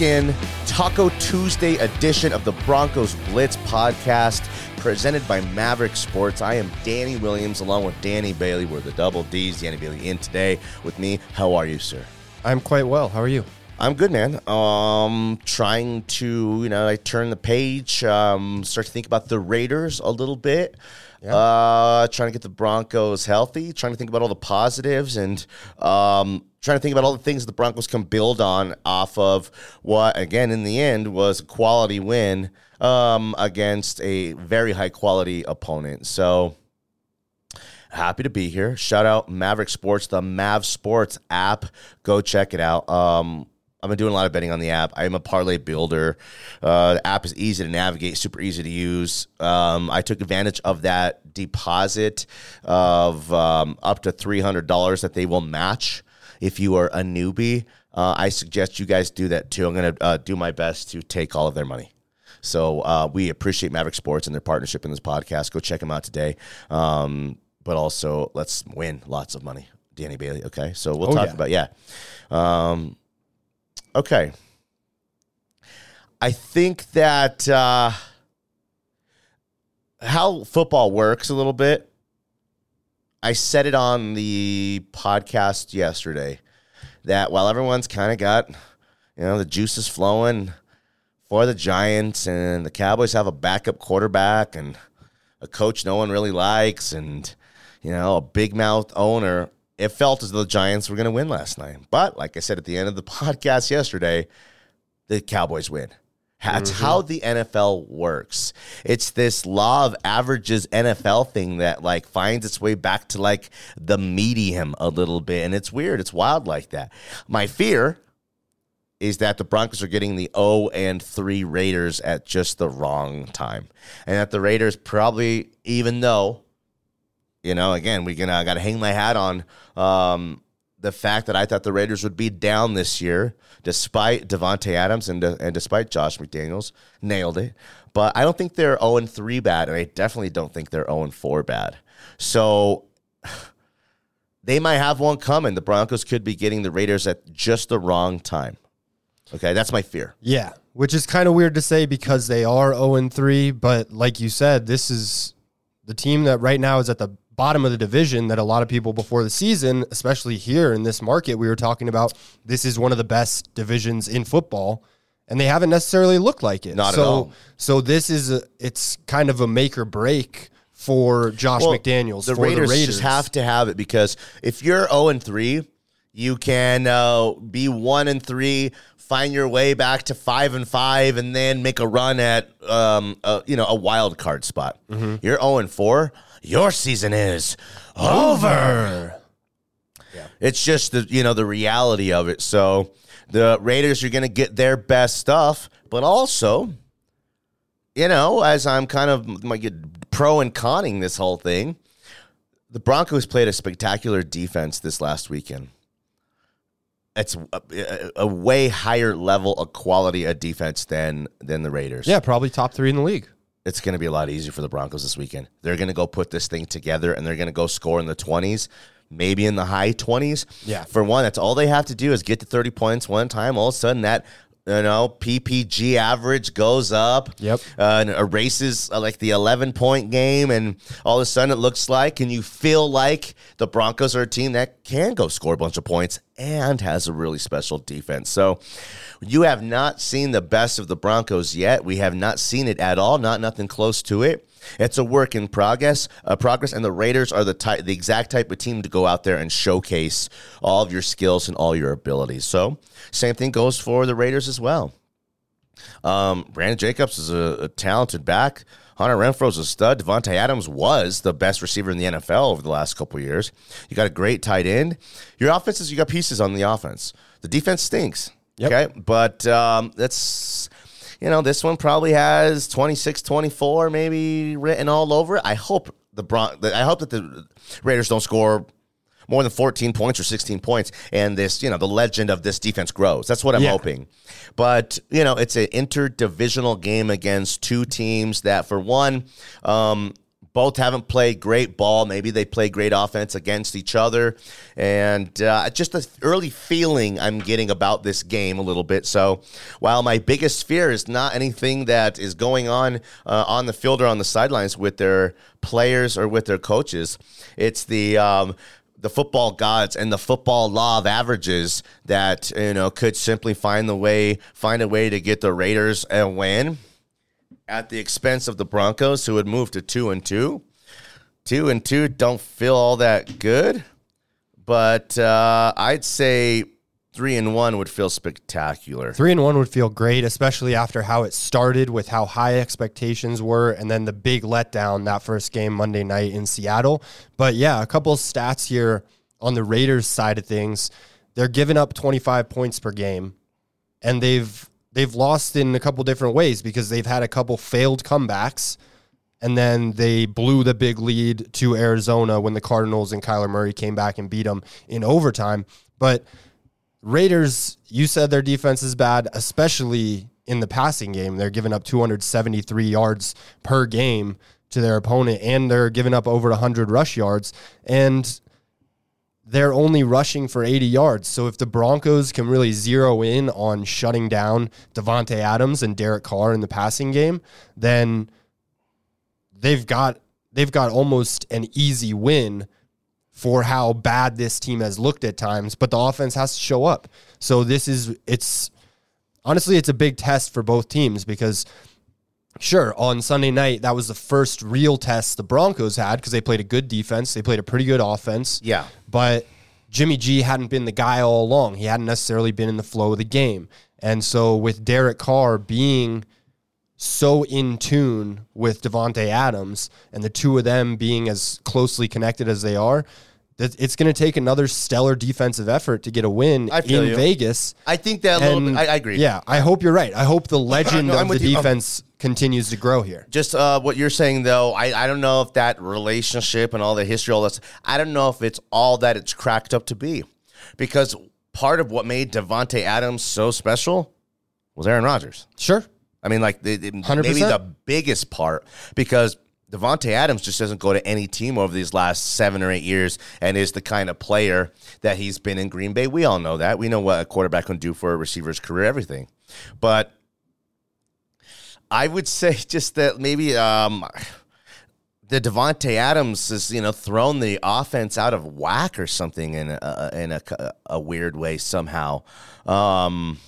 in Taco Tuesday edition of the Broncos Blitz podcast presented by Maverick Sports. I am Danny Williams along with Danny Bailey. We're the double D's. Danny Bailey in today with me. How are you, sir? I'm quite well. How are you? I'm good, man. Um, trying to, you know, I turn the page, um, start to think about the Raiders a little bit. Yeah. Uh, trying to get the Broncos healthy, trying to think about all the positives, and um, trying to think about all the things the Broncos can build on off of what, again, in the end, was a quality win um, against a very high quality opponent. So happy to be here. Shout out Maverick Sports, the Mav Sports app. Go check it out. Um, I've been doing a lot of betting on the app. I am a parlay builder. Uh, the app is easy to navigate, super easy to use. Um, I took advantage of that deposit of um, up to three hundred dollars that they will match if you are a newbie. Uh, I suggest you guys do that too. I'm going to uh, do my best to take all of their money. So uh, we appreciate Maverick Sports and their partnership in this podcast. Go check them out today. Um, but also, let's win lots of money. Danny Bailey. Okay. So we'll oh, talk yeah. about, yeah. Okay. I think that uh, how football works a little bit. I said it on the podcast yesterday that while everyone's kind of got, you know, the juices flowing for the Giants and the Cowboys have a backup quarterback and a coach no one really likes and, you know, a big mouth owner it felt as though the Giants were going to win last night. But like I said at the end of the podcast yesterday, the Cowboys win. That's mm-hmm. how the NFL works. It's this law of averages NFL thing that like finds its way back to like the medium a little bit. And it's weird. It's wild like that. My fear is that the Broncos are getting the 0 and 3 Raiders at just the wrong time. And that the Raiders probably, even though you know, again, we gonna I got to hang my hat on um, the fact that I thought the Raiders would be down this year, despite Davante Adams and and despite Josh McDaniels, nailed it. But I don't think they're 0 3 bad, and I definitely don't think they're 0 4 bad. So they might have one coming. The Broncos could be getting the Raiders at just the wrong time. Okay, that's my fear. Yeah, which is kind of weird to say because they are 0 3, but like you said, this is the team that right now is at the bottom of the division that a lot of people before the season, especially here in this market, we were talking about this is one of the best divisions in football, and they haven't necessarily looked like it. Not so, at all. So this is a, it's kind of a make or break for Josh well, McDaniels. The Raiders, the Raiders just have to have it because if you're zero oh and three, you can uh, be one and three find your way back to five and five, and then make a run at um, a, you know a wild card spot. Mm-hmm. You're zero oh and four your season is over. Yeah. It's just the you know the reality of it. So the Raiders are going to get their best stuff, but also, you know, as I'm kind of my pro and conning this whole thing, the Broncos played a spectacular defense this last weekend. It's a, a, a way higher level of quality of defense than than the Raiders. Yeah, probably top three in the league it's going to be a lot easier for the Broncos this weekend. They're going to go put this thing together and they're going to go score in the 20s, maybe in the high 20s. Yeah. For one, that's all they have to do is get to 30 points one time. All of a sudden, that you know, PPG average goes up. Yep. Uh, and erases uh, like the 11 point game. And all of a sudden it looks like, and you feel like the Broncos are a team that can go score a bunch of points and has a really special defense. So you have not seen the best of the Broncos yet. We have not seen it at all, not nothing close to it. It's a work in progress. Uh, progress, and the Raiders are the type, the exact type of team to go out there and showcase all of your skills and all your abilities. So, same thing goes for the Raiders as well. Um, Brandon Jacobs is a, a talented back. Hunter Renfrow's a stud. Davante Adams was the best receiver in the NFL over the last couple years. You got a great tight end. Your offenses, you got pieces on the offense. The defense stinks. Yep. Okay, but um, that's you know, this one probably has 26, 24 maybe written all over it. I hope the Bron- I hope that the Raiders don't score more than 14 points or 16 points and this you know the legend of this defense grows that's what i'm yeah. hoping but you know it's an interdivisional game against two teams that for one um, both haven't played great ball. Maybe they play great offense against each other. And uh, just the early feeling I'm getting about this game a little bit. So while my biggest fear is not anything that is going on uh, on the field or on the sidelines with their players or with their coaches, it's the. Um, the football gods and the football law of averages that you know could simply find the way find a way to get the Raiders a win at the expense of the Broncos, who would move to two and two. Two and two don't feel all that good, but uh, I'd say three and one would feel spectacular. Three and one would feel great, especially after how it started with how high expectations were, and then the big letdown that first game Monday night in Seattle. But yeah, a couple stats here on the Raiders side of things. They're giving up 25 points per game, and they've they've lost in a couple different ways because they've had a couple failed comebacks and then they blew the big lead to Arizona when the Cardinals and Kyler Murray came back and beat them in overtime. But Raiders, you said their defense is bad, especially in the passing game. They're giving up 273 yards per game to their opponent, and they're giving up over 100 rush yards. And they're only rushing for 80 yards. So if the Broncos can really zero in on shutting down Davante Adams and Derek Carr in the passing game, then they've got they've got almost an easy win for how bad this team has looked at times, but the offense has to show up. So this is it's honestly it's a big test for both teams because Sure, on Sunday night, that was the first real test the Broncos had because they played a good defense. They played a pretty good offense. Yeah. But Jimmy G hadn't been the guy all along. He hadn't necessarily been in the flow of the game. And so with Derek Carr being so in tune with Davante Adams and the two of them being as closely connected as they are, that it's going to take another stellar defensive effort to get a win in you. Vegas. I think that a little And bit, I, I agree. Yeah, I hope you're right. I hope the legend No, of the you. Um, defense continues to grow here. Just uh, what you're saying, though, I, I don't know if that relationship and all the history, all this, I don't know if it's all that it's cracked up to be. Because part of what made Davante Adams so special was Aaron Rodgers. Sure. I mean, like, the, the- 100%. maybe the biggest part because Davante Adams just doesn't go to any team over these last seven or eight years and is the kind of player that he's been in Green Bay. We all know that. We know what a quarterback can do for a receiver's career, everything. But I would say just that maybe um, the Davante Adams has you know thrown the offense out of whack or something in a, in a, a weird way somehow. Um,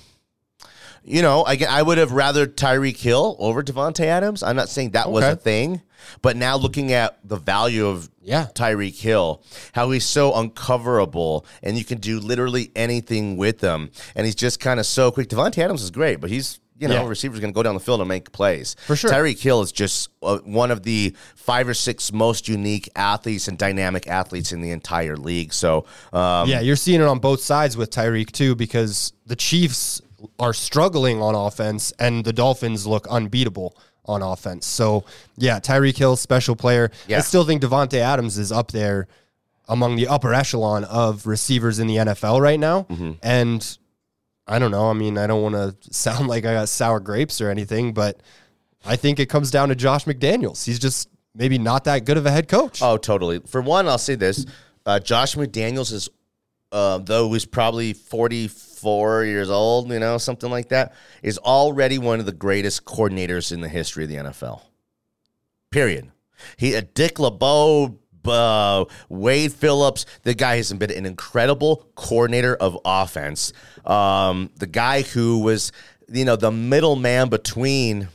you know, I, I would have rather Tyreek Hill over Davante Adams. I'm not saying that was a thing, but now looking at the value of Yeah. Tyreek Hill, how he's so uncoverable, and you can do literally anything with him, and he's just kind of so quick. Devonte Adams is great, but he's you know Yeah. receiver's going to go down the field and make plays For sure. Tyreek Hill is just uh, one of the five or six most unique athletes and dynamic athletes in the entire league. So um, Yeah, you're seeing it on both sides with Tyreek too, because the Chiefs are struggling on offense and the Dolphins look unbeatable on offense. So yeah, Tyreek Hill, special player. Yeah. I still think Davante Adams is up there among the upper echelon of receivers in the NFL right now. Mm-hmm. And I don't know. I mean, I don't want to sound like I got sour grapes or anything, but I think it comes down to Josh McDaniels. He's just maybe not that good of a head coach. Oh, totally. For one, I'll say this: uh, Josh McDaniels is, uh, though he's probably forty-four years old, you know, something like that, is already one of the greatest coordinators in the history of the NFL. Period. He, a Dick LeBeau. Uh, Wade Phillips, the guy has been an incredible coordinator of offense. Um, the guy who was, you know, the middleman between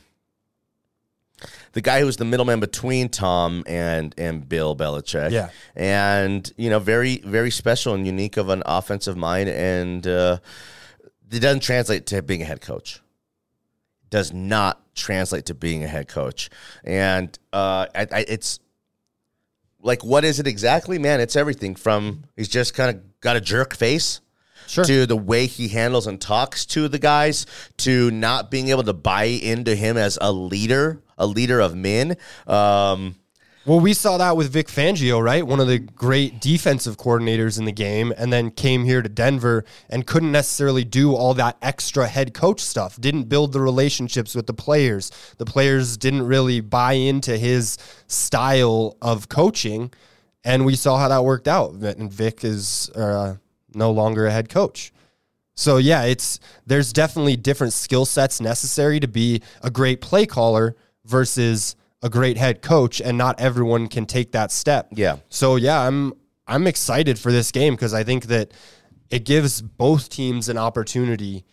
the guy who was the middleman between Tom and and Bill Belichick. Yeah. and you know, very very special and unique of an offensive mind, and uh, it doesn't translate to being a head coach. Does not translate to being a head coach, and uh, I, I, it's like what is it exactly, man? It's everything from he's just kind of got a jerk face Sure. to the way he handles and talks to the guys, to not being able to buy into him as a leader, a leader of men. Um, Well, we saw that with Vic Fangio, right? One of the great defensive coordinators in the game, and then came here to Denver and couldn't necessarily do all that extra head coach stuff. Didn't build the relationships with the players. The players didn't really buy into his style of coaching, and we saw how that worked out. And Vic is uh, no longer a head coach. So yeah, it's there's definitely different skill sets necessary to be a great play caller versus a great head coach and not everyone can take that step. Yeah. So yeah, I'm I'm excited for this game because I think that it gives both teams an opportunity.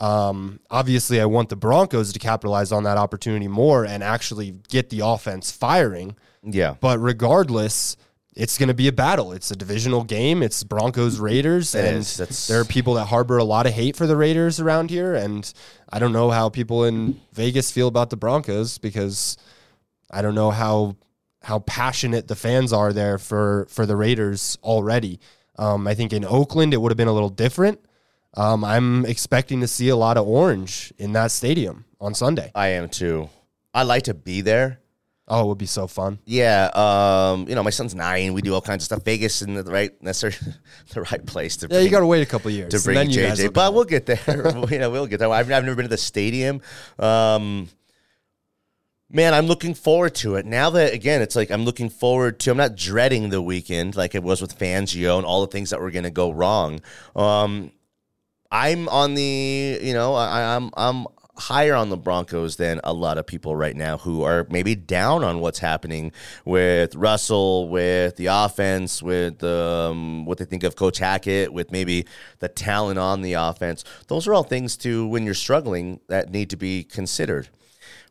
Um, obviously, I want the Broncos to capitalize on that opportunity more and actually get the offense firing. Yeah. But regardless, it's going to be a battle. It's a divisional game. It's Broncos Raiders, It and is. There are people that harbor a lot of hate for the Raiders around here. And I don't know how people in Vegas feel about the Broncos because I don't know how how passionate the fans are there for for the Raiders already. Um, I think in Oakland it would have been a little different. Um, I'm expecting to see a lot of orange in that stadium on Sunday. I am too. I like to be there. Oh, it would be so fun. Yeah, um, you know, my son's nine. We do all kinds of stuff. Vegas isn't the right necessarily the right place to be. Yeah, you got to wait a couple years to bring then you guys JJ, but we'll get there. you know, we'll get there. I've, I've never been to the stadium. Um, man, I'm looking forward to it. Now that again, it's like I'm looking forward to. I'm not dreading the weekend like it was with Fangio and all the things that were going to go wrong. Um, I'm on the, you know, I, I'm I'm higher on the Broncos than a lot of people right now who are maybe down on what's happening with Russell, with the offense, with um, what they think of Coach Hackett, with maybe the talent on the offense. Those are all things to when you're struggling that need to be considered.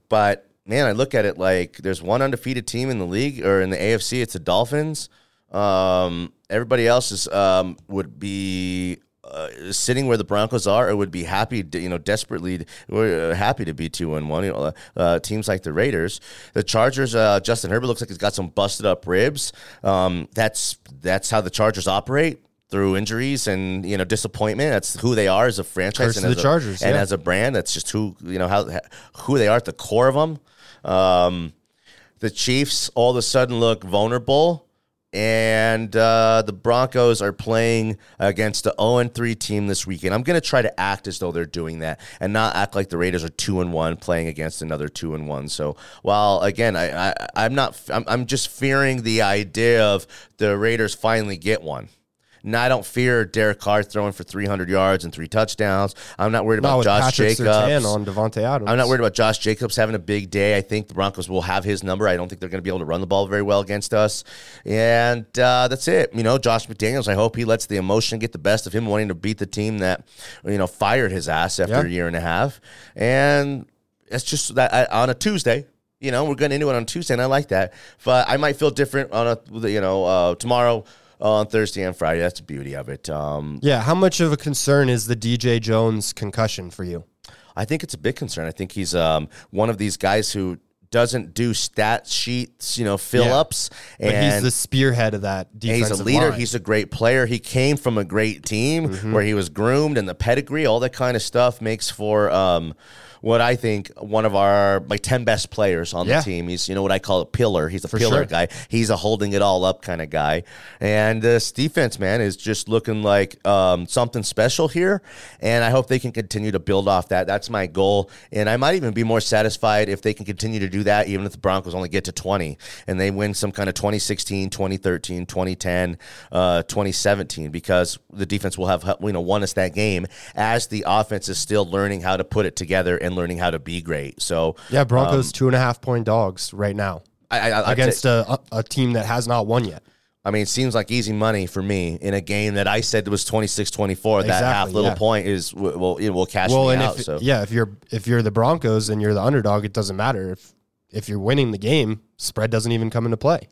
But man, I look at it like there's one undefeated team in the league or in the AFC. It's the Dolphins. Um, everybody else is um, would be uh, sitting where the Broncos are, or would be happy, to, you know, desperately uh, happy to be two and one. You know, uh, uh, teams like the Raiders, the Chargers. Uh, Justin Herbert looks like he's got some busted up ribs. Um, that's that's how the Chargers operate through injuries and you know disappointment. That's who they are as a franchise Curse and as the a, Chargers, and yeah. as a brand. That's just who you know how who they are at the core of them. Um, the Chiefs all of a sudden look vulnerable, and uh, the Broncos are playing against the 0 3 team this weekend. I'm going to try to act as though they're doing that and not act like the Raiders are 2 and 1 playing against another 2 and 1. So while again, I, I I'm not I'm, I'm just fearing the idea of the Raiders finally get one. Now I don't fear Derek Carr throwing for 300 yards and three touchdowns. I'm not worried Not about with Josh Patrick Jacobs. Surtain on Davante Adams. I'm not worried about Josh Jacobs having a big day. I think the Broncos will have his number. I don't think they're going to be able to run the ball very well against us. And uh, that's it. You know, Josh McDaniels, I hope he lets the emotion get the best of him wanting to beat the team that, you know, fired his ass after a year and a half. And it's just that I, on a Tuesday. You know, we're getting into it on Tuesday, and I like that. But I might feel different on a, you know, uh, tomorrow, on Thursday, and Friday. That's the beauty of it. Um, Yeah, how much of a concern is the DJ Jones concussion for you? I think it's a big concern. I think he's um, one of these guys who doesn't do stat sheets, you know, fill Yeah. ups. But And he's the spearhead of that he's a leader. line. He's a great player. He came from a great team Mm-hmm. where he was groomed, and the pedigree, all that kind of stuff, makes for um, what I think one of our my ten best players on Yeah. the team. He's you know what I call a pillar. He's a For pillar sure. guy. He's a holding it all up kind of guy. And this defense, man, is just looking like um, something special here. And I hope they can continue to build off that. That's my goal. And I might even be more satisfied if they can continue to do that, even if the Broncos only get to 20 and they win some kind of 2016, 2013, 2010, uh, 2017, because the defense will have you know won us that game as the offense is still learning how to put it together and learning how to be great. So yeah, Broncos um, two and a half point dogs right now I, I, against a, a team that has not won yet. I mean, it seems like easy money for me in a game that I said was 26-24. That half little yeah. point is will it will cash Well, me out. if so yeah, if you're if you're the Broncos and you're the underdog, it doesn't matter if if you're winning the game, spread doesn't even come into play.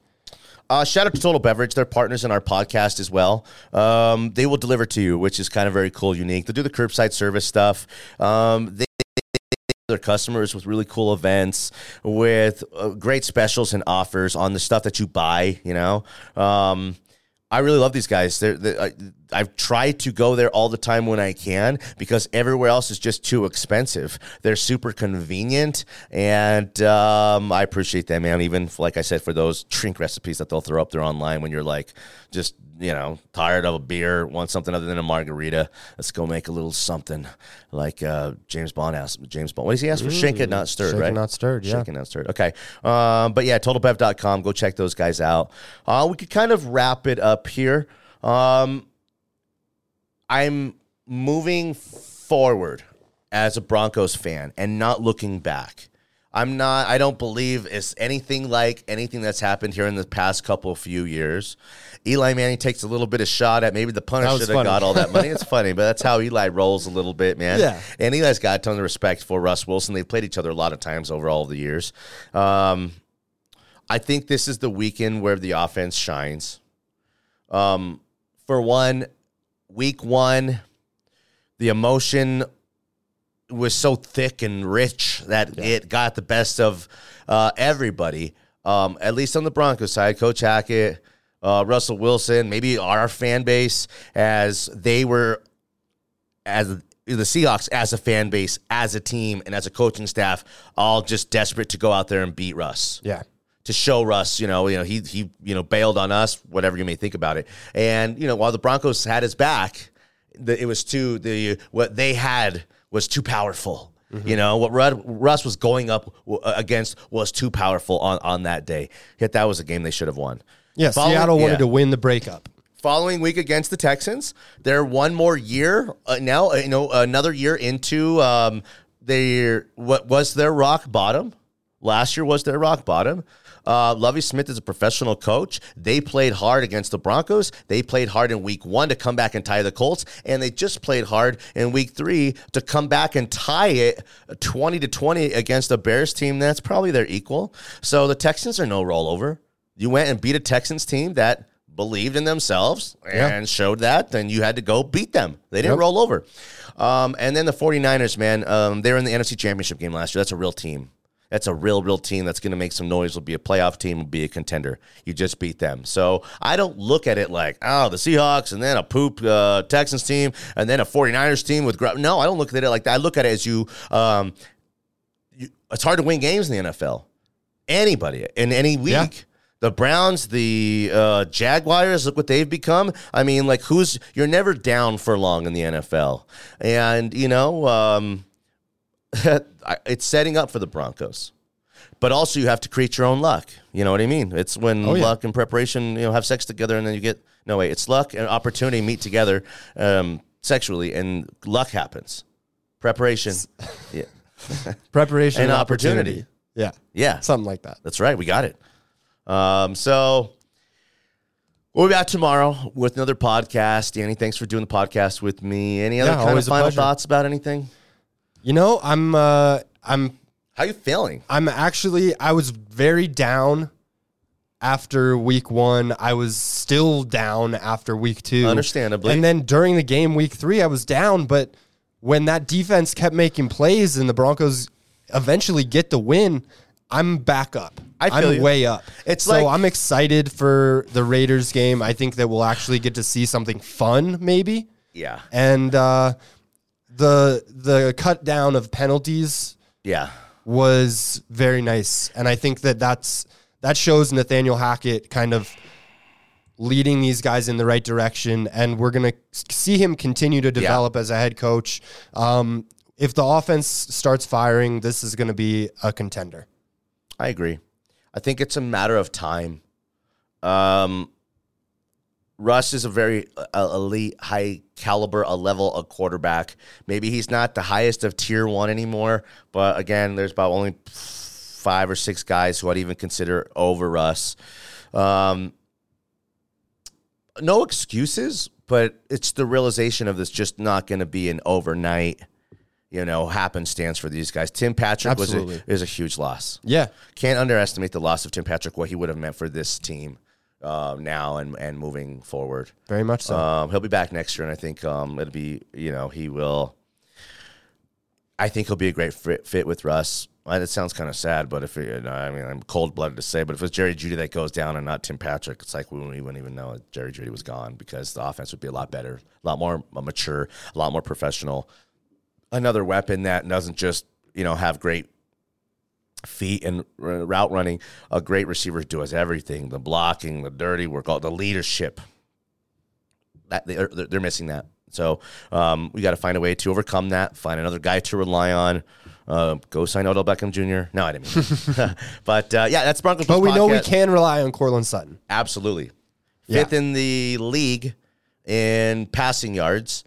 Uh, shout out to Total Beverage. They're partners in our podcast as well. Um, they will deliver to you, which is kind of very cool, unique. They do the curbside service stuff. Um, they their customers with really cool events with uh, great specials and offers on the stuff that you buy you know um, I really love these guys. They're, they I, I've tried to go there all the time when I can because everywhere else is just too expensive. They're super convenient, and um, I appreciate them, man. Even like I said, for those drink recipes that they'll throw up there online when you're like just you know tired of a beer, want something other than a margarita. Let's go make a little something like uh, James Bond asked. James Bond. What does he ask for? Shake it, not stirred, Shaken, right? not stirred, yeah. Shaken, not stirred. Okay. Um, but yeah, totalbev.com. Go check those guys out. Uh, we could kind of wrap it up here. Um, I'm moving forward as a Broncos fan and not looking back. I'm not. I don't believe it's anything like anything that's happened here in the past couple few years. Eli Manning takes a little bit of shot at maybe the punter That should have got all that money. It's funny, but that's how Eli rolls a little bit, man. Yeah. And Eli's got a ton of respect for Russ Wilson. They've played each other a lot of times over all the years. Um, I think this is the weekend where the offense shines. Um, for one, week one, the emotion was so thick and rich that it got the best of uh, everybody. Um, at least on the Broncos side, Coach Hackett, uh, Russell Wilson, maybe our fan base, as they were as the Seahawks as a fan base, as a team, and as a coaching staff, all just desperate to go out there and beat Russ Yeah. To show Russ, you know, you know, he he you know bailed on us, whatever you may think about it. And you know, while the Broncos had his back, the, it was too the what they had was too powerful. You know what Rud, Russ was going up against was too powerful on on that day. Yet that was a game they should have won. Yeah. Following- Seattle wanted yeah. to win the breakup. Following week against the Texans, they're one more year uh, now. uh, You know, another year into um, their what was their rock bottom. Last year was their rock bottom. Uh, Lovie Smith is a professional coach. They played hard against the Broncos. They played hard in week one to come back and tie the Colts, and they just played hard in week three to come back and tie it twenty to twenty against a Bears team that's probably their equal. So the Texans are no rollover. You went and beat a Texans team that believed in themselves Yeah. and showed that, then you had to go beat them. They didn't Yep. roll over. Um, and then the 49ers, man, um, they were in the NFC Championship game last year. That's a real team. That's a real, real team that's going to make some noise. Will be a playoff team. Will be a contender. You just beat them. So I don't look at it like, oh, the Seahawks and then a poop uh, Texans team and then a 49ers team with. Gr-. No, I don't look at it like that. I look at it as you. Um, you it's hard to win games in the NFL. Anybody in any week. Yeah. The Browns, the uh, Jaguars, look what they've become. I mean, like, who's you're never down for long in the NFL, and you know, um, it's setting up for the Broncos. But also, you have to create your own luck. You know what I mean? It's when Oh, yeah. luck and preparation, you know, have sex together, and then you get no way. It's luck and opportunity meet together um, sexually, and luck happens. Preparation, yeah, Preparation And and, opportunity. opportunity. Yeah. yeah. Something like that. That's right. We got it. Um, so we'll be back tomorrow with another podcast. Danny, thanks for doing the podcast with me. Any other Yeah, kind of final pleasure. thoughts about anything? You know, I'm uh I'm How you feeling? I'm actually I was very down after week one. I was still down after week two. Understandably. And then during the game week three, I was down, but when that defense kept making plays and the Broncos eventually get the win, I'm back up. I feel am way up. It's so like- I'm excited for the Raiders game. I think that we'll actually get to see something fun, maybe. Yeah. And uh, the the cut down of penalties Yeah. was very nice, and I think that that's that shows Nathaniel Hackett kind of leading these guys in the right direction, and we're gonna see him continue to develop as a head coach. Um, if the offense starts firing, this is going to be a contender. I agree. I think it's a matter of time. Um, Russ is a very uh, elite, high caliber, a level a quarterback. Maybe he's not the highest of tier one anymore, but again, there's about only five or six guys who I'd even consider over Russ. Um, no excuses, but it's the realization of this just not going to be an overnight, you know, happenstance for these guys. Tim Patrick was a, is a huge loss. Yeah, Can't underestimate the loss of Tim Patrick, what he would have meant for this team uh, now and, and moving forward. very much so. Um, he'll be back next year, and I think um, it'll be, you know, he will. I think he'll be a great fit, fit with Russ. Well, that sounds kind of sad, but if it, I mean, I'm cold blooded to say, but if it's Jerry Jeudy that goes down and not Tim Patrick, it's like we wouldn't even, even know Jerry Jeudy was gone because the offense would be a lot better, a lot more mature, a lot more professional. Another weapon that doesn't just you know have great feet and route running. A great receiver does everything: the blocking, the dirty work, all the leadership. That they're, they're missing that. So um, we got to find a way to overcome that. Find another guy to rely on. Uh, go sign Odell Beckham Jr. No, I didn't mean. but uh, yeah, that's Broncos. But we know we can rely on Courtland Sutton. Absolutely. Yeah. Fifth in the league in passing yards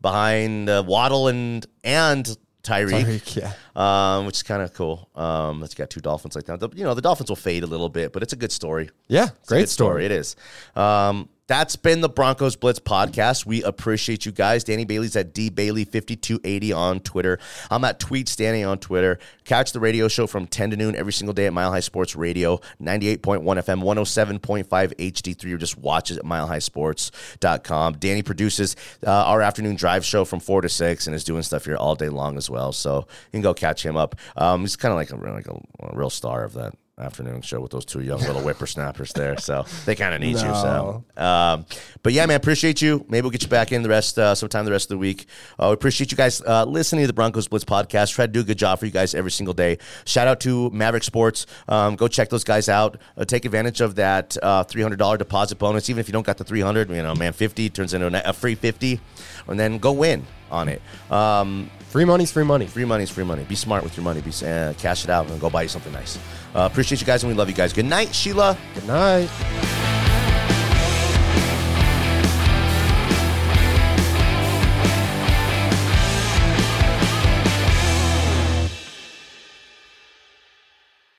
behind uh, Waddle and and Tyreek, Tyreek, yeah. Um, which is kind of cool. Um, let's got two Dolphins like that. The- you know, the Dolphins will fade a little bit, but it's a good story. Yeah, It's great good story. It is. Um, that's been the Broncos Blitz podcast. We appreciate you guys. Danny Bailey's at dbailey5280 on Twitter. I'm at Tweet Stanley on Twitter. Catch the radio show from 10 to noon every single day at Mile High Sports Radio, 98.1 FM, 107.5 HD3, or just watch it at milehighsports.com. Danny produces uh, our afternoon drive show from 4 to 6 and is doing stuff here all day long as well. So you can go catch him up. Um, he's kind of like, a, like a, a real star of that afternoon show with those two young little whippersnappers there. So they kind of need you. So, um, but yeah, man, appreciate you. Maybe we'll get you back in the rest uh, sometime the rest of the week. Uh, we appreciate you guys uh, listening to the Broncos Blitz podcast. Try to do a good job for you guys every single day. Shout out to Maverick Sports. Um, go check those guys out. Uh, take advantage of that uh, three hundred dollar deposit bonus. Even if you don't got the three hundred, you know, man, fifty turns into a free fifty, and then go win on it. Um, Free money's free money. Free money is free money. Be smart with your money. Be uh, cash it out and go buy you something nice. Uh, appreciate you guys and we love you guys. Good night, Sheila. Good night.